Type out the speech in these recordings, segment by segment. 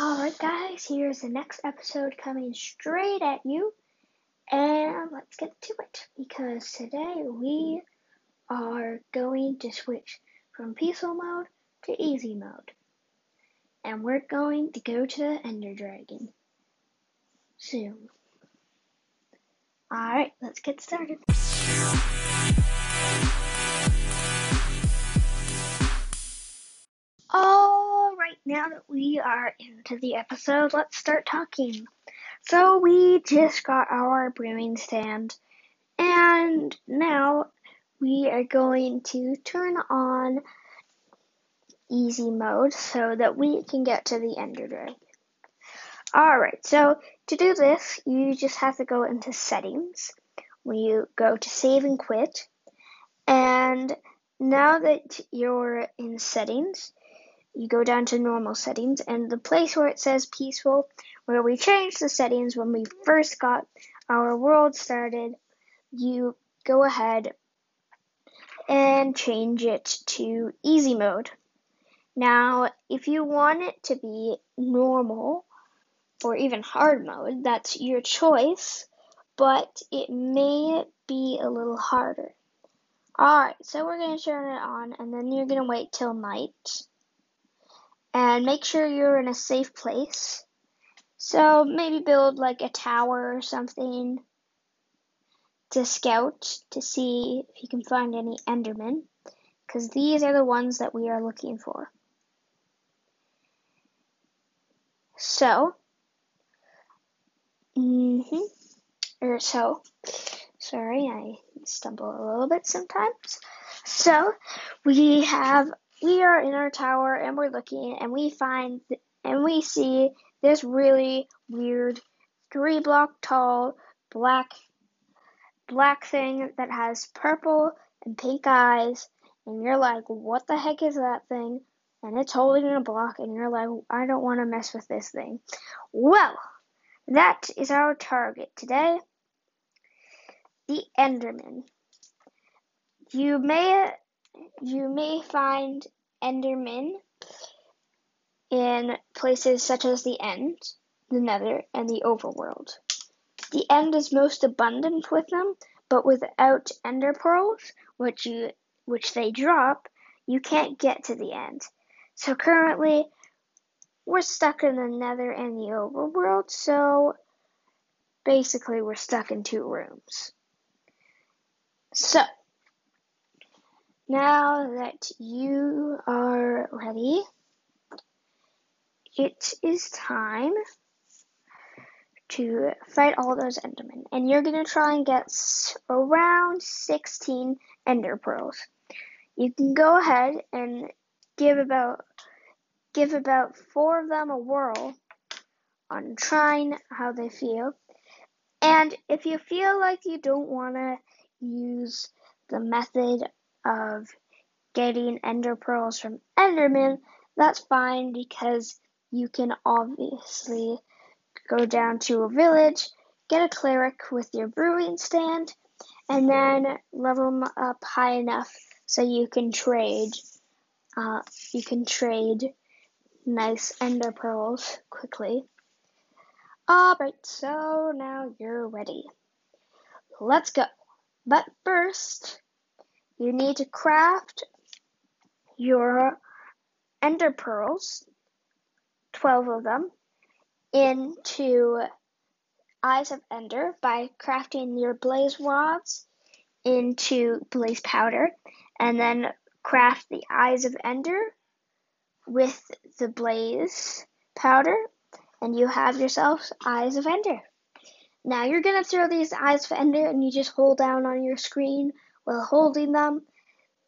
Alright, guys, here's the next episode coming straight at you. And let's get to it because today we are going to switch from peaceful mode to easy mode. And we're going to go to the Ender Dragon soon. Alright, let's get started. Are into the episode, let's start talking. So, we just got our brewing stand, and now we are going to turn on easy mode so that we can get to the Ender Dragon. Alright, so to do this, you just have to go into settings. When you go to save and quit, and now that you're in settings, you go down to normal settings and the place where it says peaceful, where we changed the settings when we first got our world started, you go ahead and change it to easy mode. Now, if you want it to be normal or even hard mode, that's your choice, but it may be a little harder. Alright, so we're going to turn it on and then you're going to wait till night and make sure you're in a safe place. So maybe build like a tower or something to scout to see if you can find any Endermen, because these are the ones that we are looking for. So, mm-hmm, or so, sorry, I stumble a little bit sometimes. So, we have we are in our tower and we're looking and we find th- and we see this really weird three block tall black black thing that has purple and pink eyes. And you're like what the heck is that thing? And it's holding a block and you're like I don't want to mess with this thing. Well that is our target today. The enderman. You may you may find Endermen in places such as the End, the Nether, and the Overworld. The End is most abundant with them, but without Ender pearls, which you which they drop, you can't get to the End. So currently, we're stuck in the Nether and the Overworld. So basically, we're stuck in two rooms. So now that you are ready, it is time to fight all those Endermen. And you're going to try and get around 16 Ender Pearls. You can go ahead and give about give about four of them a whirl on trying how they feel. And if you feel like you don't want to use the method of getting ender pearls from Enderman, that's fine because you can obviously go down to a village, get a cleric with your brewing stand, and then level them up high enough so you can trade. Uh, you can trade nice ender pearls quickly. Alright, so now you're ready. Let's go. But first, you need to craft your ender pearls, 12 of them, into eyes of ender by crafting your blaze rods into blaze powder and then craft the eyes of ender with the blaze powder and you have yourself eyes of ender. Now you're going to throw these eyes of ender and you just hold down on your screen while holding them,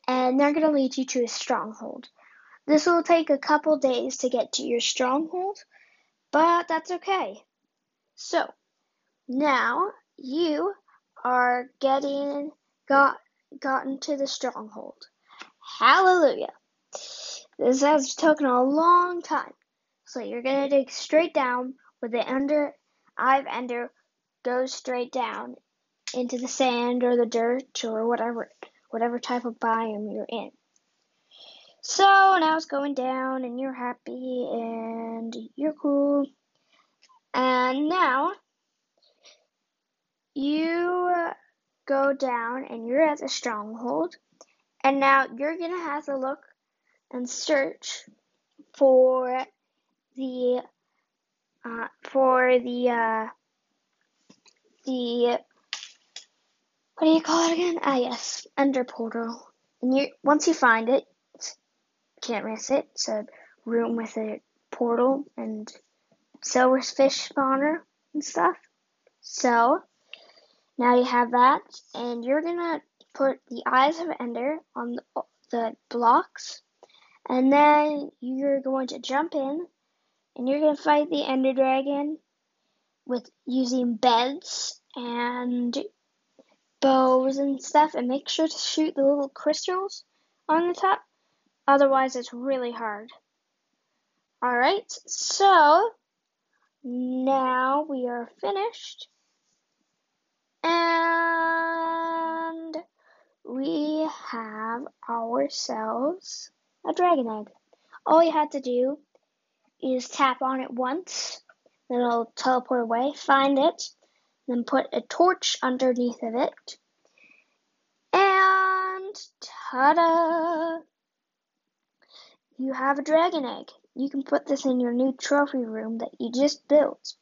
and they're going to lead you to a stronghold. This will take a couple days to get to your stronghold, but that's okay. So, now you are getting got gotten to the stronghold. Hallelujah. This has taken a long time. So you're gonna dig straight down with the under of ender goes straight down into the sand or the dirt or whatever whatever type of biome you're in. So now it's going down, and you're happy, and you're cool. And now you go down, and you're at the stronghold. And now you're gonna have to look and search for the uh, for the uh, the what do you call it again? Ah, yes, Ender Portal. And you once you find it, can't miss it. It's a room with a portal and silverfish spawner and stuff. So now you have that, and you're gonna put the eyes of Ender on the, the blocks, and then you're going to jump in, and you're gonna fight the Ender Dragon with using beds and bows and stuff, and make sure to shoot the little crystals on the top. Otherwise, it's really hard. Alright, so now we are finished. And we have ourselves a dragon egg. All you have to do is tap on it once, then it'll teleport away, find it, then put a torch underneath of it, and ta-da! You have a dragon egg. You can put this in your new trophy room that you just built.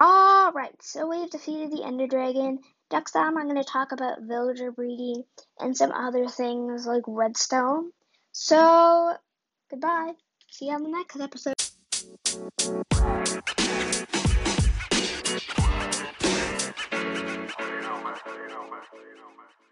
Alright, so we've defeated the Ender Dragon. Next time I'm going to talk about villager breeding and some other things like redstone. So, goodbye. See you on the next episode. masculino, masculino, masculino.